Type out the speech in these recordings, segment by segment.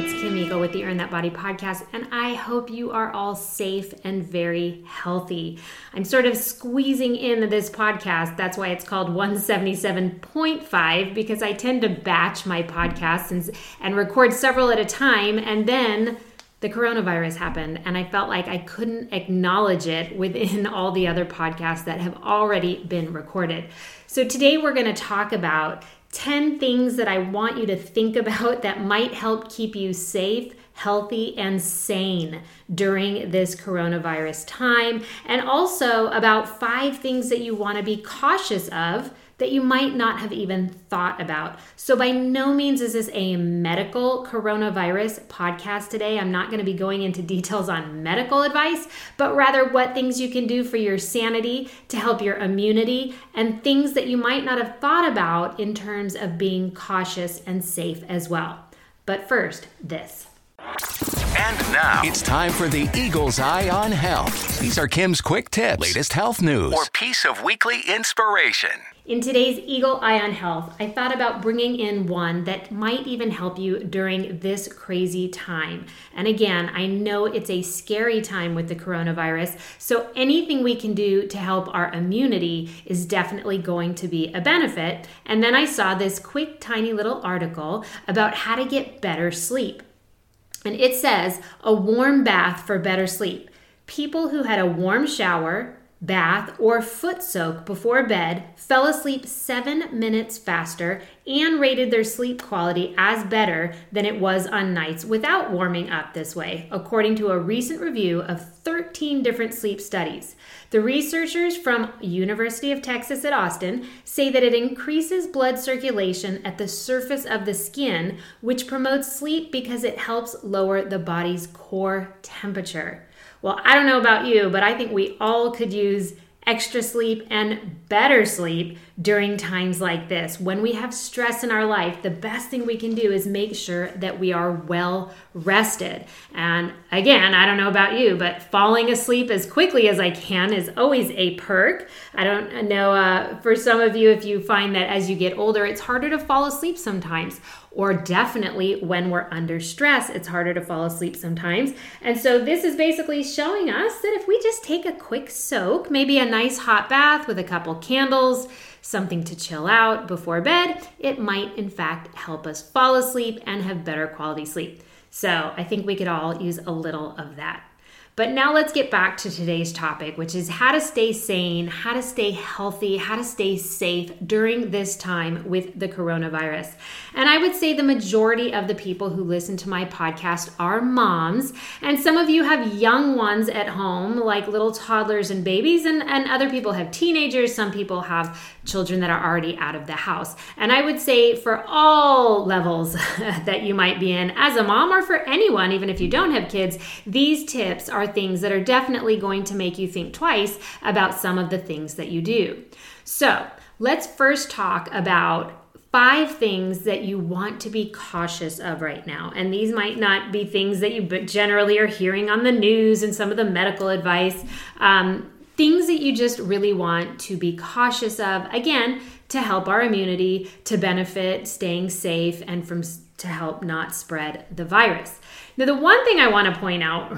Kim Eagle with the Earn That Body podcast, and I hope you are all safe and very healthy. I'm sort of squeezing in this podcast. That's why it's called 177.5 because I tend to batch my podcasts and, and record several at a time, and then the coronavirus happened, and I felt like I couldn't acknowledge it within all the other podcasts that have already been recorded. So today we're going to talk about 10 things that I want you to think about that might help keep you safe, healthy, and sane during this coronavirus time. And also about five things that you want to be cautious of that you might not have even thought about. So, by no means is this a medical coronavirus podcast today. I'm not going to be going into details on medical advice, but rather what things you can do for your sanity to help your immunity and things that you might not have thought about in terms of being cautious and safe as well. But first, this. And now it's time for the Eagle's Eye on Health. These are Kim's quick tips, latest health news, or piece of weekly inspiration. In today's Eagle Eye on Health, I thought about bringing in one that might even help you during this crazy time. And again, I know it's a scary time with the coronavirus, so anything we can do to help our immunity is definitely going to be a benefit. And then I saw this quick, tiny little article about how to get better sleep. And it says a warm bath for better sleep. People who had a warm shower, bath, or foot soak before bed fell asleep seven minutes faster and rated their sleep quality as better than it was on nights without warming up this way, according to a recent review of 13 different sleep studies. The researchers from University of Texas at Austin say that it increases blood circulation at the surface of the skin, which promotes sleep because it helps lower the body's core temperature. Well, I don't know about you, but I think we all could use extra sleep and better sleep during times like this. When we have stress in our life, the best thing we can do is make sure that we are well rested. And again, I don't know about you, but falling asleep as quickly as I can is always a perk. I don't know uh, for some of you if you find that as you get older, it's harder to fall asleep sometimes or definitely when we're under stress, it's harder to fall asleep sometimes. And so, this is basically showing us that if we just take a quick soak, maybe a nice hot bath with a couple candles, something to chill out before bed, it might in fact help us fall asleep and have better quality sleep. So, I think we could all use a little of that. But now let's get back to today's topic, which is how to stay sane, how to stay healthy, how to stay safe during this time with the coronavirus. And I would say the majority of the people who listen to my podcast are moms. And some of you have young ones at home, like little toddlers and babies, and, and other people have teenagers. Some people have children that are already out of the house. And I would say for all levels that you might be in as a mom or for anyone, even if you don't have kids, these tips are things that are definitely going to make you think twice about some of the things that you do. So let's first talk about five things that you want to be cautious of right now. And these might not be things that you generally are hearing on the news and some of the medical advice. Um, things that you just really want to be cautious of, again, to help our immunity, to benefit staying safe, and from to help not spread the virus. Now, the one thing I want to point out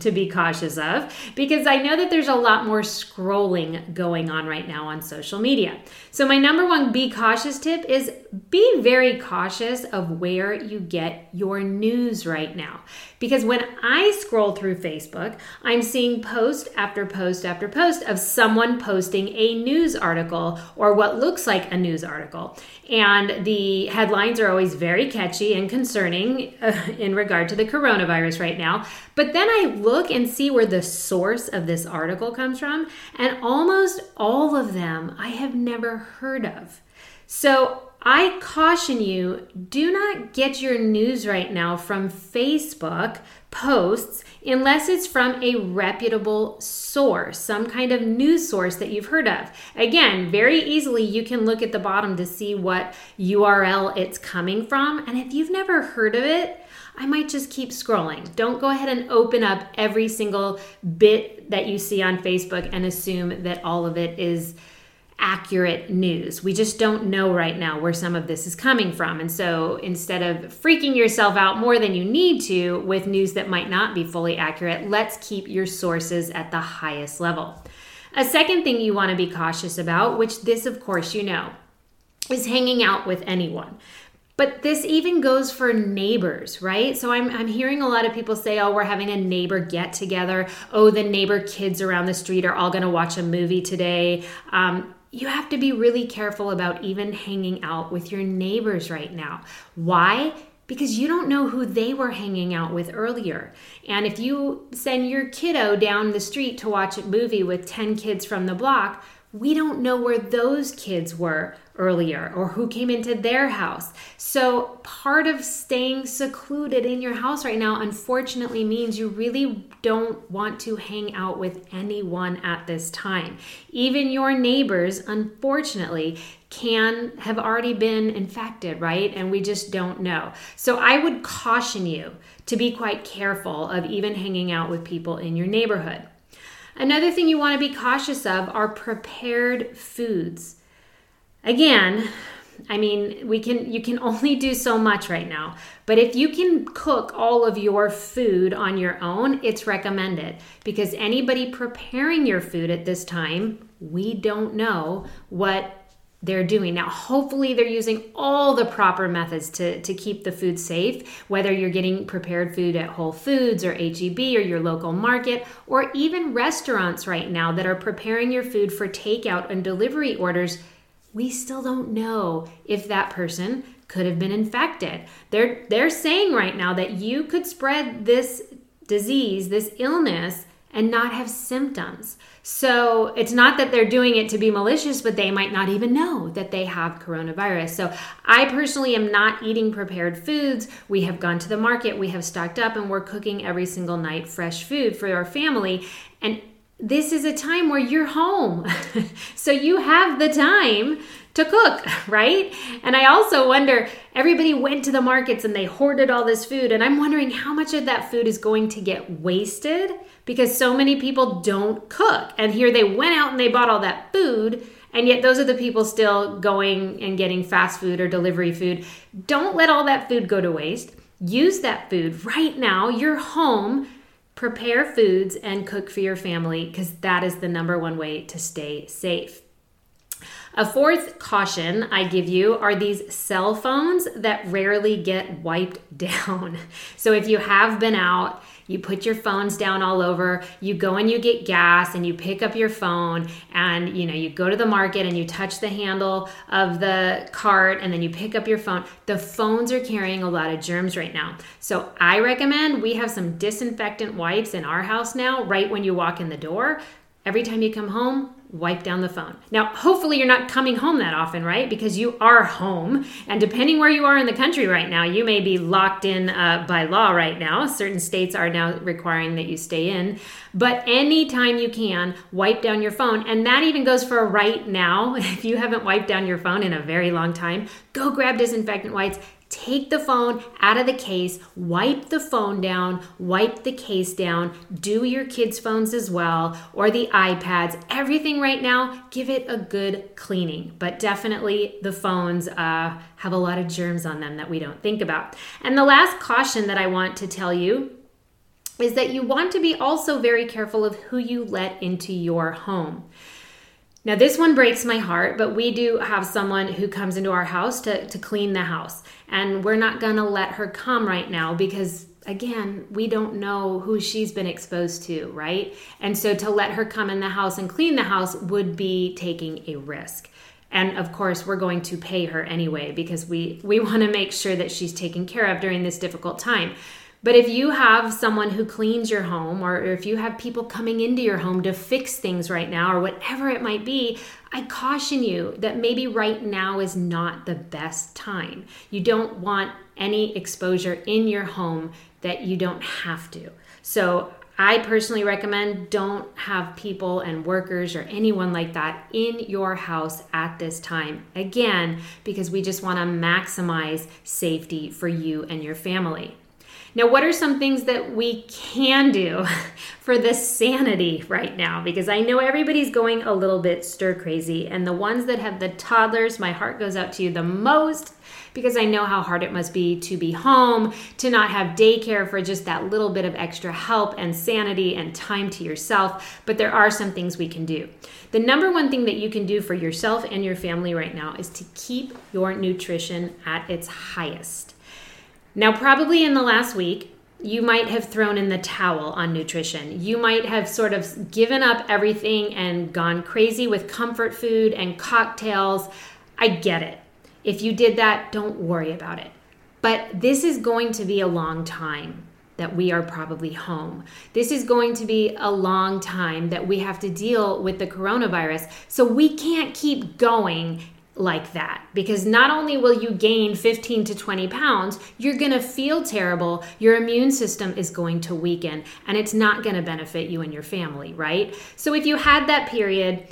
to be cautious of because I know that there's a lot more scrolling going on right now on social media. So, my number one be cautious tip is be very cautious of where you get your news right now. Because when I scroll through Facebook, I'm seeing post after post after post of someone posting a news article or what looks like a news article. And the headlines are always very catchy and concerning uh, in regard to the coronavirus right now. But then I look and see where the source of this article comes from, and almost all of them I have never heard of. So I caution you do not get your news right now from Facebook posts unless it's from a reputable source, some kind of news source that you've heard of. Again, very easily you can look at the bottom to see what URL it's coming from. And if you've never heard of it, I might just keep scrolling. Don't go ahead and open up every single bit that you see on Facebook and assume that all of it is accurate news. We just don't know right now where some of this is coming from. And so instead of freaking yourself out more than you need to with news that might not be fully accurate, let's keep your sources at the highest level. A second thing you want to be cautious about, which this, of course, you know, is hanging out with anyone. But this even goes for neighbors, right? So I'm, I'm hearing a lot of people say, oh, we're having a neighbor get together. Oh, the neighbor kids around the street are all going to watch a movie today. Um, you have to be really careful about even hanging out with your neighbors right now. Why? Because you don't know who they were hanging out with earlier. And if you send your kiddo down the street to watch a movie with 10 kids from the block, we don't know where those kids were earlier or who came into their house. So, part of staying secluded in your house right now, unfortunately, means you really don't want to hang out with anyone at this time. Even your neighbors, unfortunately, can have already been infected, right? And we just don't know. So, I would caution you to be quite careful of even hanging out with people in your neighborhood. Another thing you want to be cautious of are prepared foods. Again, I mean, we can you can only do so much right now. But if you can cook all of your food on your own, it's recommended because anybody preparing your food at this time, we don't know what they're doing. Now, hopefully, they're using all the proper methods to, to keep the food safe, whether you're getting prepared food at Whole Foods or HEB or your local market, or even restaurants right now that are preparing your food for takeout and delivery orders we still don't know if that person could have been infected. They're they're saying right now that you could spread this disease, this illness and not have symptoms. So it's not that they're doing it to be malicious, but they might not even know that they have coronavirus. So I personally am not eating prepared foods. We have gone to the market, we have stocked up, and we're cooking every single night fresh food for our family. And this is a time where you're home. so you have the time to cook, right? And I also wonder everybody went to the markets and they hoarded all this food. And I'm wondering how much of that food is going to get wasted because so many people don't cook. And here they went out and they bought all that food. And yet, those are the people still going and getting fast food or delivery food. Don't let all that food go to waste. Use that food right now. You're home prepare foods and cook for your family because that is the number one way to stay safe. A fourth caution I give you are these cell phones that rarely get wiped down. So if you have been out, you put your phones down all over, you go and you get gas and you pick up your phone and you know, you go to the market and you touch the handle of the cart and then you pick up your phone. The phones are carrying a lot of germs right now. So I recommend we have some disinfectant wipes in our house now right when you walk in the door. Every time you come home, wipe down the phone. Now, hopefully, you're not coming home that often, right? Because you are home. And depending where you are in the country right now, you may be locked in uh, by law right now. Certain states are now requiring that you stay in. But anytime you can, wipe down your phone. And that even goes for right now. If you haven't wiped down your phone in a very long time, go grab disinfectant wipes Take the phone out of the case, wipe the phone down, wipe the case down, do your kids' phones as well, or the iPads. Everything right now, give it a good cleaning. But definitely the phones uh, have a lot of germs on them that we don't think about. And the last caution that I want to tell you is that you want to be also very careful of who you let into your home. Now, this one breaks my heart, but we do have someone who comes into our house to, to clean the house. And we're not going to let her come right now because, again, we don't know who she's been exposed to, right? And so to let her come in the house and clean the house would be taking a risk. And of course, we're going to pay her anyway because we, we want to make sure that she's taken care of during this difficult time. But if you have someone who cleans your home, or if you have people coming into your home to fix things right now, or whatever it might be, I caution you that maybe right now is not the best time. You don't want any exposure in your home that you don't have to. So I personally recommend don't have people and workers or anyone like that in your house at this time. Again, because we just want to maximize safety for you and your family. Now, what are some things that we can do for the sanity right now? Because I know everybody's going a little bit stir crazy, and the ones that have the toddlers, my heart goes out to you the most because I know how hard it must be to be home, to not have daycare for just that little bit of extra help and sanity and time to yourself. But there are some things we can do. The number one thing that you can do for yourself and your family right now is to keep your nutrition at its highest. Now, probably in the last week, you might have thrown in the towel on nutrition. You might have sort of given up everything and gone crazy with comfort food and cocktails. I get it. If you did that, don't worry about it. But this is going to be a long time that we are probably home. This is going to be a long time that we have to deal with the coronavirus. So we can't keep going like that because not only will you gain 15 to 20 pounds, you're going to feel terrible. Your immune system is going to weaken and it's not going to benefit you and your family, right? So if you had that period,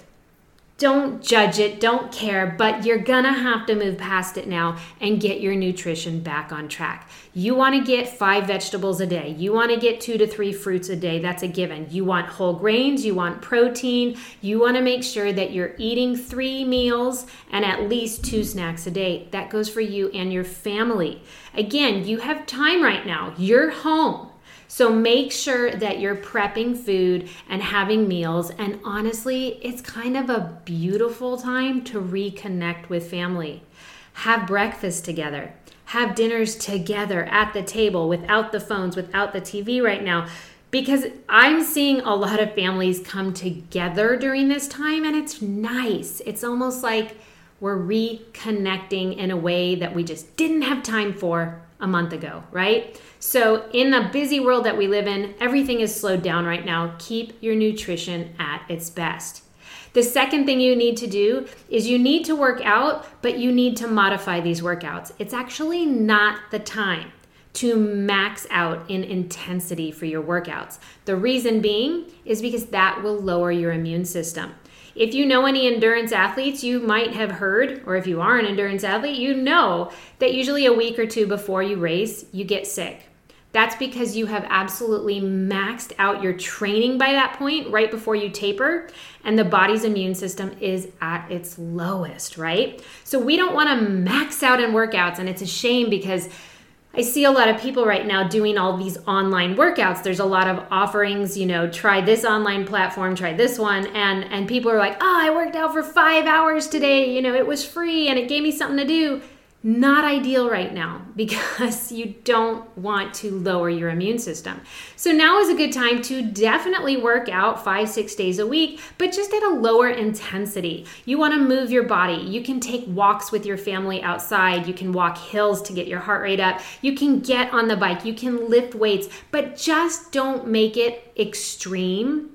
don't judge it, don't care, but you're gonna have to move past it now and get your nutrition back on track. You wanna get five vegetables a day, you wanna get two to three fruits a day, that's a given. You want whole grains, you want protein, you wanna make sure that you're eating three meals and at least two snacks a day. That goes for you and your family. Again, you have time right now, you're home. So make sure that you're prepping food and having meals. And honestly, it's kind of a beautiful time to reconnect with family. Have breakfast together, have dinners together at the table without the phones, without the TV right now. Because I'm seeing a lot of families come together during this time and it's nice. It's almost like we're reconnecting in a way that we just didn't have time for a month ago, right? So, in the busy world that we live in, everything is slowed down right now. Keep your nutrition at its best. The second thing you need to do is you need to work out, but you need to modify these workouts. It's actually not the time to max out in intensity for your workouts. The reason being is because that will lower your immune system. If you know any endurance athletes, you might have heard, or if you are an endurance athlete, you know that usually a week or two before you race, you get sick. That's because you have absolutely maxed out your training by that point, right before you taper, and the body's immune system is at its lowest, right? So we don't want to max out in workouts, and it's a shame because I see a lot of people right now doing all these online workouts. There's a lot of offerings, you know, try this online platform, try this one, and and people are like, "Oh, I worked out for 5 hours today, you know, it was free and it gave me something to do." Not ideal right now because you don't want to lower your immune system. So now is a good time to definitely work out five, six days a week, but just at a lower intensity. You want to move your body. You can take walks with your family outside. You can walk hills to get your heart rate up. You can get on the bike. You can lift weights, but just don't make it extreme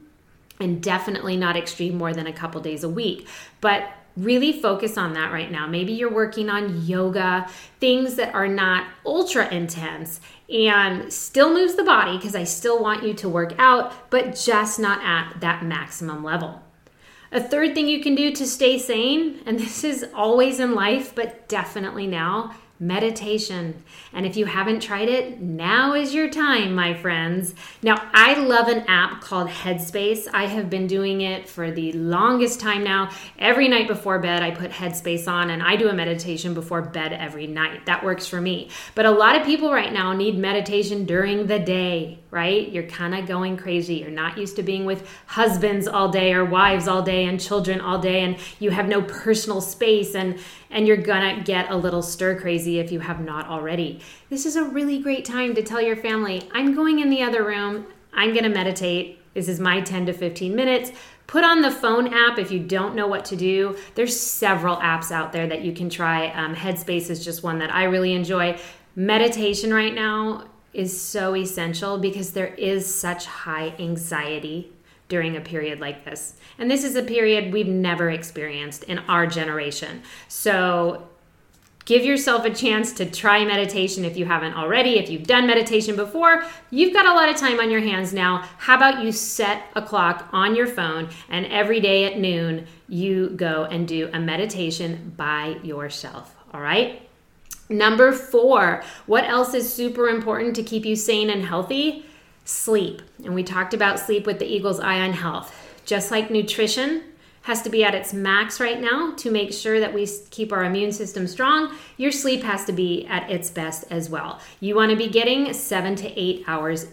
and definitely not extreme more than a couple days a week. But really focus on that right now. Maybe you're working on yoga, things that are not ultra intense and still moves the body because I still want you to work out, but just not at that maximum level. A third thing you can do to stay sane, and this is always in life, but definitely now, meditation. And if you haven't tried it, now is your time, my friends. Now, I love an app called Headspace. I have been doing it for the longest time now. Every night before bed, I put Headspace on and I do a meditation before bed every night. That works for me. But a lot of people right now need meditation during the day, right? You're kind of going crazy. You're not used to being with husbands all day or wives all day and children all day and you have no personal space and and you're gonna get a little stir crazy if you have not already. This is a really great time to tell your family, I'm going in the other room, I'm gonna meditate. This is my 10 to 15 minutes. Put on the phone app if you don't know what to do. There's several apps out there that you can try. Um, Headspace is just one that I really enjoy. Meditation right now is so essential because there is such high anxiety during a period like this. And this is a period we've never experienced in our generation. So give yourself a chance to try meditation if you haven't already. If you've done meditation before, you've got a lot of time on your hands now. How about you set a clock on your phone and every day at noon you go and do a meditation by yourself? All right? Number four, what else is super important to keep you sane and healthy? Sleep. And we talked about sleep with the Eagle's Eye on Health. Just like nutrition has to be at its max right now to make sure that we keep our immune system strong, your sleep has to be at its best as well. You want to be getting seven to eight hours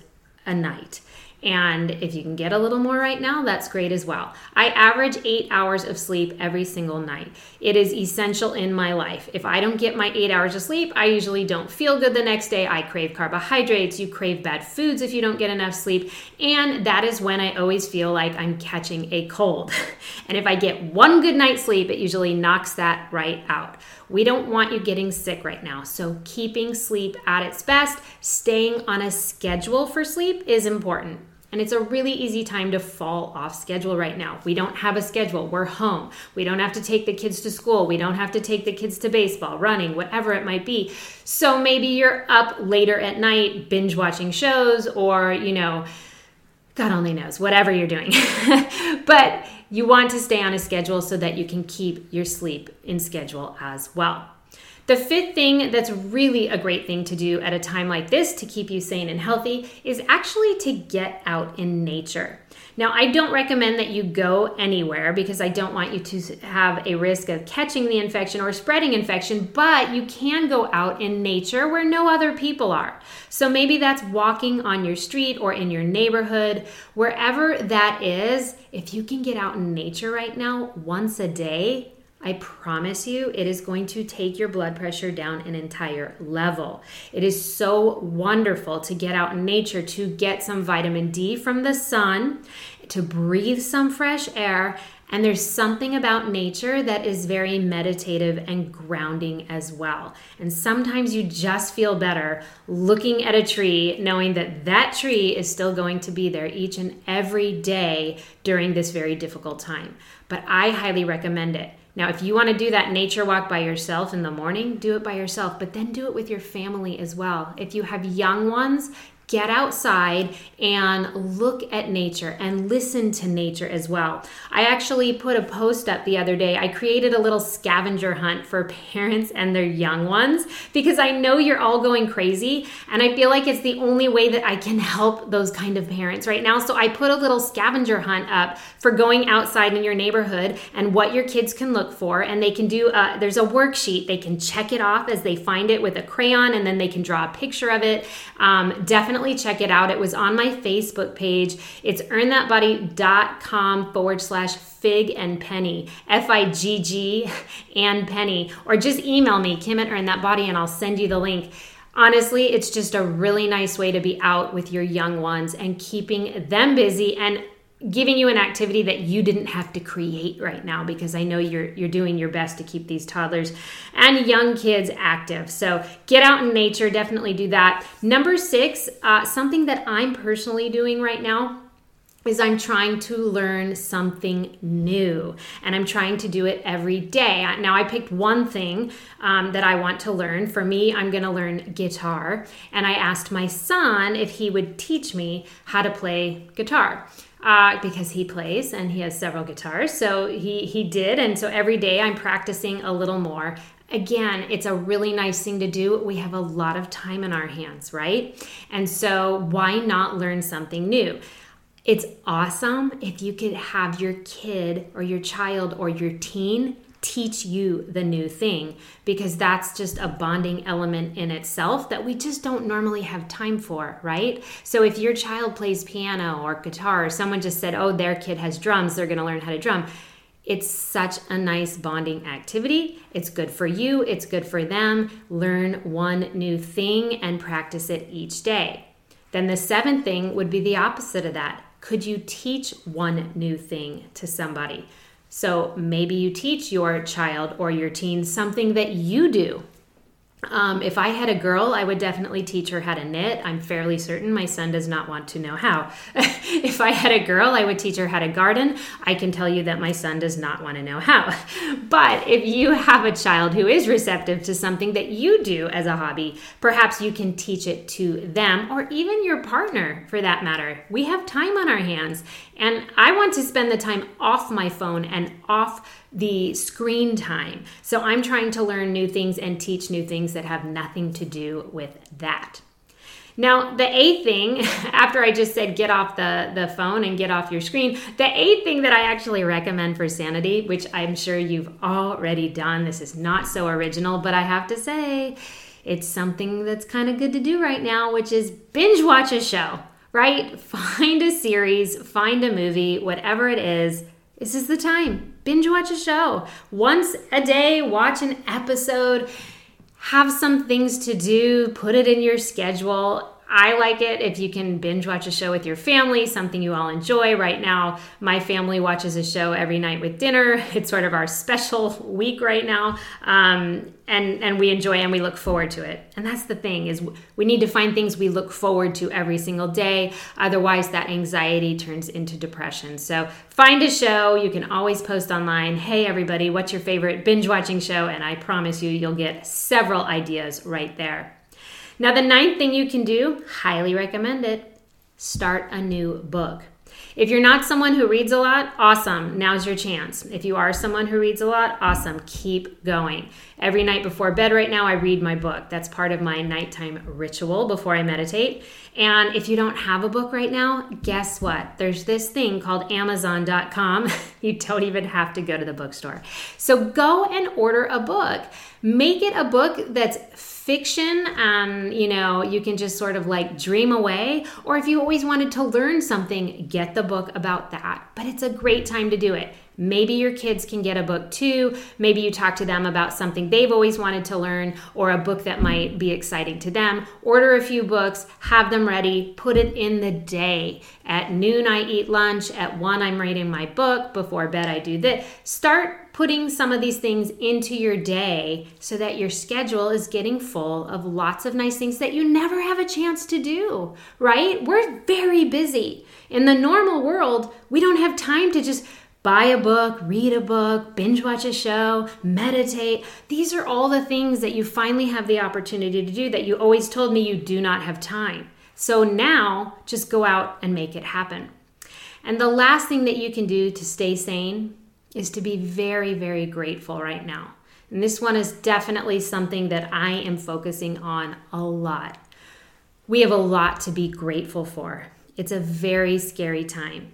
a night. And if you can get a little more right now, that's great as well. I average eight hours of sleep every single night. It is essential in my life. If I don't get my eight hours of sleep, I usually don't feel good the next day. I crave carbohydrates. You crave bad foods if you don't get enough sleep. And that is when I always feel like I'm catching a cold. and if I get one good night's sleep, it usually knocks that right out. We don't want you getting sick right now. So, keeping sleep at its best, staying on a schedule for sleep is important. And it's a really easy time to fall off schedule right now. We don't have a schedule. We're home. We don't have to take the kids to school. We don't have to take the kids to baseball, running, whatever it might be. So maybe you're up later at night binge watching shows or, you know, God only knows, whatever you're doing. but you want to stay on a schedule so that you can keep your sleep in schedule as well. The fifth thing that's really a great thing to do at a time like this to keep you sane and healthy is actually to get out in nature. Now, I don't recommend that you go anywhere because I don't want you to have a risk of catching the infection or spreading infection, but you can go out in nature where no other people are. So maybe that's walking on your street or in your neighborhood, wherever that is. If you can get out in nature right now once a day, I promise you, it is going to take your blood pressure down an entire level. It is so wonderful to get out in nature, to get some vitamin D from the sun, to breathe some fresh air. And there's something about nature that is very meditative and grounding as well. And sometimes you just feel better looking at a tree, knowing that that tree is still going to be there each and every day during this very difficult time. But I highly recommend it. Now, if you want to do that nature walk by yourself in the morning, do it by yourself, but then do it with your family as well. If you have young ones, get outside and look at nature and listen to nature as well. I actually put a post up the other day. I created a little scavenger hunt for parents and their young ones because I know you're all going crazy and I feel like it's the only way that I can help those kind of parents right now. So I put a little scavenger hunt up for going outside in your neighborhood and what your kids can look for and they can do uh, there's a worksheet. They can check it off as they find it with a crayon and then they can draw a picture of it. Um, definitely definitely check it out. It was on my Facebook page. It's earnthatbody.com forward slash figg and penny, F I G G and penny, or just email me, Kim at Earn That Body, and I'll send you the link. Honestly, it's just a really nice way to be out with your young ones and keeping them busy and giving you an activity that you didn't have to create right now because I know you're you're doing your best to keep these toddlers and young kids active. So get out in nature, definitely do that. Number six, uh, something that I'm personally doing right now is I'm trying to learn something new and I'm trying to do it every day. Now, I picked one thing um, that I want to learn. For me, I'm to learn guitar. And I asked my son if he would teach me how to play guitar uh, because he plays and he has several guitars. So he he did, and so every day I'm practicing a little more. Again, it's a really nice thing to do. We have a lot of time in our hands, right? And so why not learn something new? It's awesome if you could have your kid or your child or your teen teach you the new thing because that's just a bonding element in itself that we just don't normally have time for, right? So if your child plays piano or guitar, or someone just said, oh, their kid has drums, they're to learn how to drum. It's such a nice bonding activity. It's good for you, it's good for them. Learn one new thing and practice it each day. Then the seventh thing would be the opposite of that. Could you teach one new thing to somebody? So maybe you teach your child or your teen something that you do Um, if I had a girl, I would definitely teach her how to knit. I'm fairly certain my son does not want to know how. if I had a girl, I would teach her how to garden. I can tell you that my son does not want to know how. But if you have a child who is receptive to something that you do as a hobby, perhaps you can teach it to them or even your partner for that matter. We have time on our hands, and I want to spend the time off my phone and off the screen time. So I'm trying to learn new things and teach new things that have nothing to do with that. Now, the eighth thing, after I just said get off the, the phone and get off your screen, the eighth thing that I actually recommend for sanity, which I'm sure you've already done, this is not so original, but I have to say, it's something that's kind of good to do right now, which is binge watch a show, right? Find a series, find a movie, whatever it is. This is the time binge watch a show. Once a day, watch an episode. Have some things to do, put it in your schedule. I like it if you can binge watch a show with your family, something you all enjoy. Right now, my family watches a show every night with dinner. It's sort of our special week right now, um, and and we enjoy and we look forward to it. And that's the thing is we need to find things we look forward to every single day. Otherwise, that anxiety turns into depression. So find a show. You can always post online. Hey, everybody, what's your favorite binge watching show? And I promise you, you'll get several ideas right there. Now, the ninth thing you can do, highly recommend it, start a new book. If you're not someone who reads a lot, awesome, now's your chance. If you are someone who reads a lot, awesome, keep going. Every night before bed right now, I read my book. That's part of my nighttime ritual before I meditate. And if you don't have a book right now, guess what? There's this thing called Amazon.com. you don't even have to go to the bookstore. So go and order a book. Make it a book that's fiction and you know you can just sort of like dream away or if you always wanted to learn something get the book about that but it's a great time to do it maybe your kids can get a book too. Maybe you talk to them about something they've always wanted to learn or a book that might be exciting to them. Order a few books have them ready put it in the day. At noon i eat lunch. At 1 i'm reading my book. Before bed i do this. Start putting some of these things into your day so that your schedule is getting full of lots of nice things that you never have a chance to do, right? We're very busy. In the normal world, we don't have time to just buy a book, read a book, binge watch a show, meditate. These are all the things that you finally have the opportunity to do that you always told me you do not have time. So now just go out and make it happen. And the last thing that you can do to stay sane is to be very, very grateful right now. And this one is definitely something that I am focusing on a lot. We have a lot to be grateful for. It's a very scary time.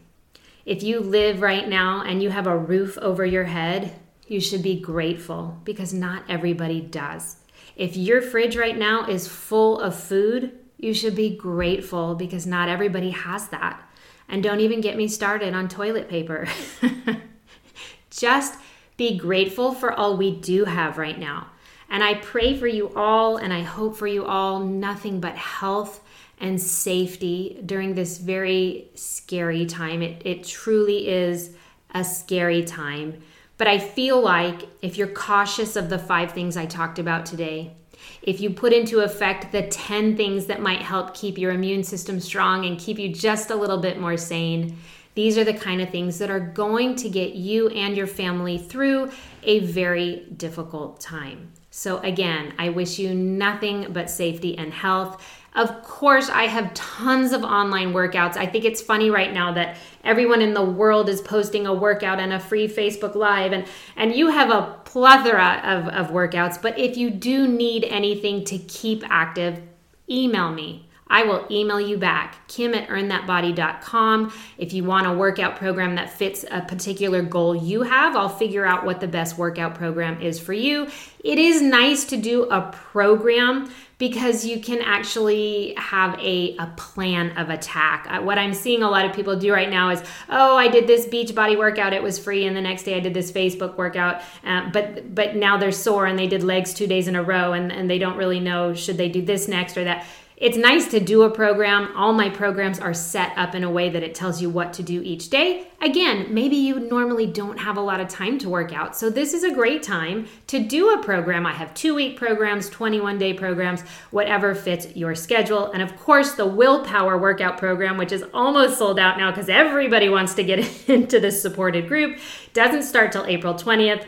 If you live right now and you have a roof over your head, you should be grateful because not everybody does. If your fridge right now is full of food, you should be grateful because not everybody has that. And don't even get me started on toilet paper. Just be grateful for all we do have right now. And I pray for you all and I hope for you all nothing but health and safety during this very scary time. It, it truly is a scary time. But I feel like if you're cautious of the five things I talked about today, if you put into effect the 10 things that might help keep your immune system strong and keep you just a little bit more sane, these are the kind of things that are going to get you and your family through a very difficult time. So, again, I wish you nothing but safety and health. Of course, I have tons of online workouts. I think it's funny right now that everyone in the world is posting a workout and a free Facebook Live, and, and you have a plethora of, of workouts. But if you do need anything to keep active, email me I will email you back, kim at earnthatbody.com. If you want a workout program that fits a particular goal you have, I'll figure out what the best workout program is for you. It is nice to do a program because you can actually have a, a plan of attack. Uh, what I'm seeing a lot of people do right now is, oh, I did this Beachbody workout, it was free, and the next day I did this Facebook workout, uh, but but now they're sore and they did legs two days in a row and, and they don't really know should they do this next or that It's nice to do a program. All my programs are set up in a way that it tells you what to do each day. Again, maybe you normally don't have a lot of time to work out, so this is a great time to do a program. I have two week programs, 21 day programs, whatever fits your schedule. And of course, the Willpower Workout Program, which is almost sold out now because everybody wants to get into this supported group, doesn't start till April 20th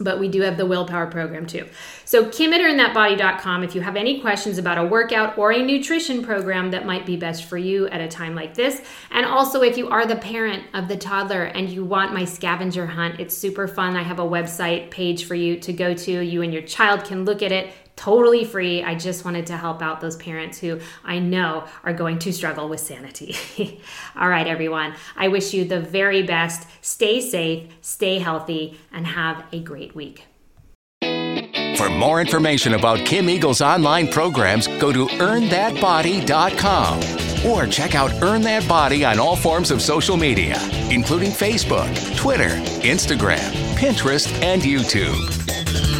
but we do have the willpower program too. So Kim at earnthatbody.com if you have any questions about a workout or a nutrition program that might be best for you at a time like this. And also if you are the parent of the toddler and you want my scavenger hunt, it's super fun. I have a website page for you to go to. You and your child can look at it totally free. I just wanted to help out those parents who I know are going to struggle with sanity. All right, everyone. I wish you the very best. Stay safe, stay healthy, and have a great week. For more information about Kim Eagle's online programs, go to earnthatbody.com or check out Earn That Body on all forms of social media, including Facebook, Twitter, Instagram, Pinterest, and YouTube.